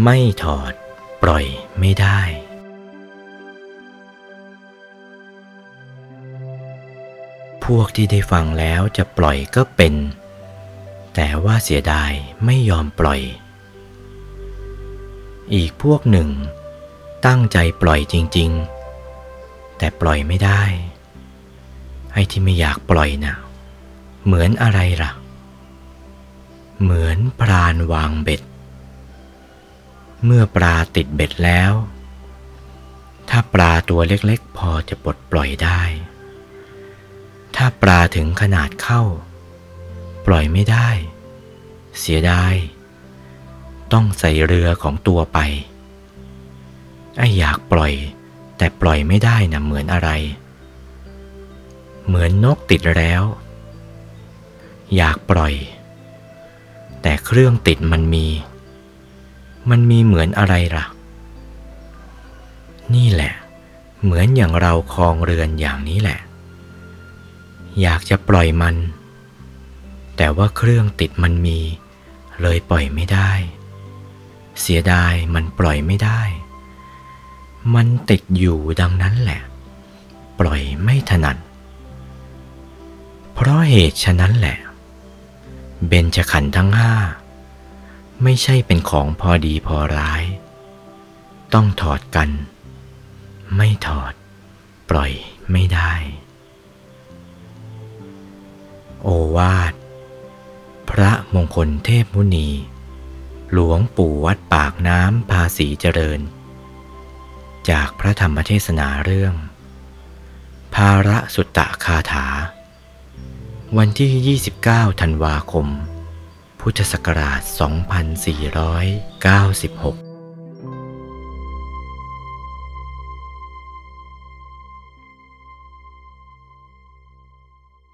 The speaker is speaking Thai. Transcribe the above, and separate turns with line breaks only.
ไม่ถอด ปล่อยไม่ได้ พวกที่ได้ฟังแล้วจะปล่อยก็เป็น แต่ว่าเสียดายไม่ยอมปล่อย อีกพวกหนึ่ง ตั้งใจปล่อยจริง ๆ แต่ปล่อยไม่ได้ไอ้ที่ไม่อยากปล่อยนะ่ะเหมือนอะไรล่ะ เหมือนพรานวางเบ็ด เมื่อปลาติดเบ็ดแล้ว ถ้าปลาตัวเล็กๆ พอจะปลดปล่อยได้ ถ้าปลาถึงขนาดเข้า ปล่อยไม่ได้ เสียดายต้องใส่เรือของตัวไป ไอ้อยากปล่อย แต่ปล่อยไม่ได้นะเหมือนอะไร เหมือนนกติดแล้ว อยากปล่อย แต่เครื่องติดมันมี มันมีเหมือนอะไรล่ะ นี่แหละ เหมือนอย่างเราคลองเรือนอย่างนี้แหละ อยากจะปล่อยมัน แต่ว่าเครื่องติดมันมี เลยปล่อยไม่ได้ เสียดายมันปล่อยไม่ได้ มันติดอยู่ดังนั้นแหละ ปล่อยไม่ถนัด เพราะเหตุฉะนั้นแหละ เบญจขันธ์ทั้งห้า ไม่ใช่เป็นของพอดีพอร้าย ต้องถอดกัน ไม่ถอด ปล่อยไม่ได้ โอวาท พระมงคลเทพมุนี หลวงปู่วัดปากน้ำภาษีเจริญ จากพระธรรมเทศนาเรื่อง ภาระสุตตะคาถา วันที่ 29 ธันวาคม พุทธศักราช 2496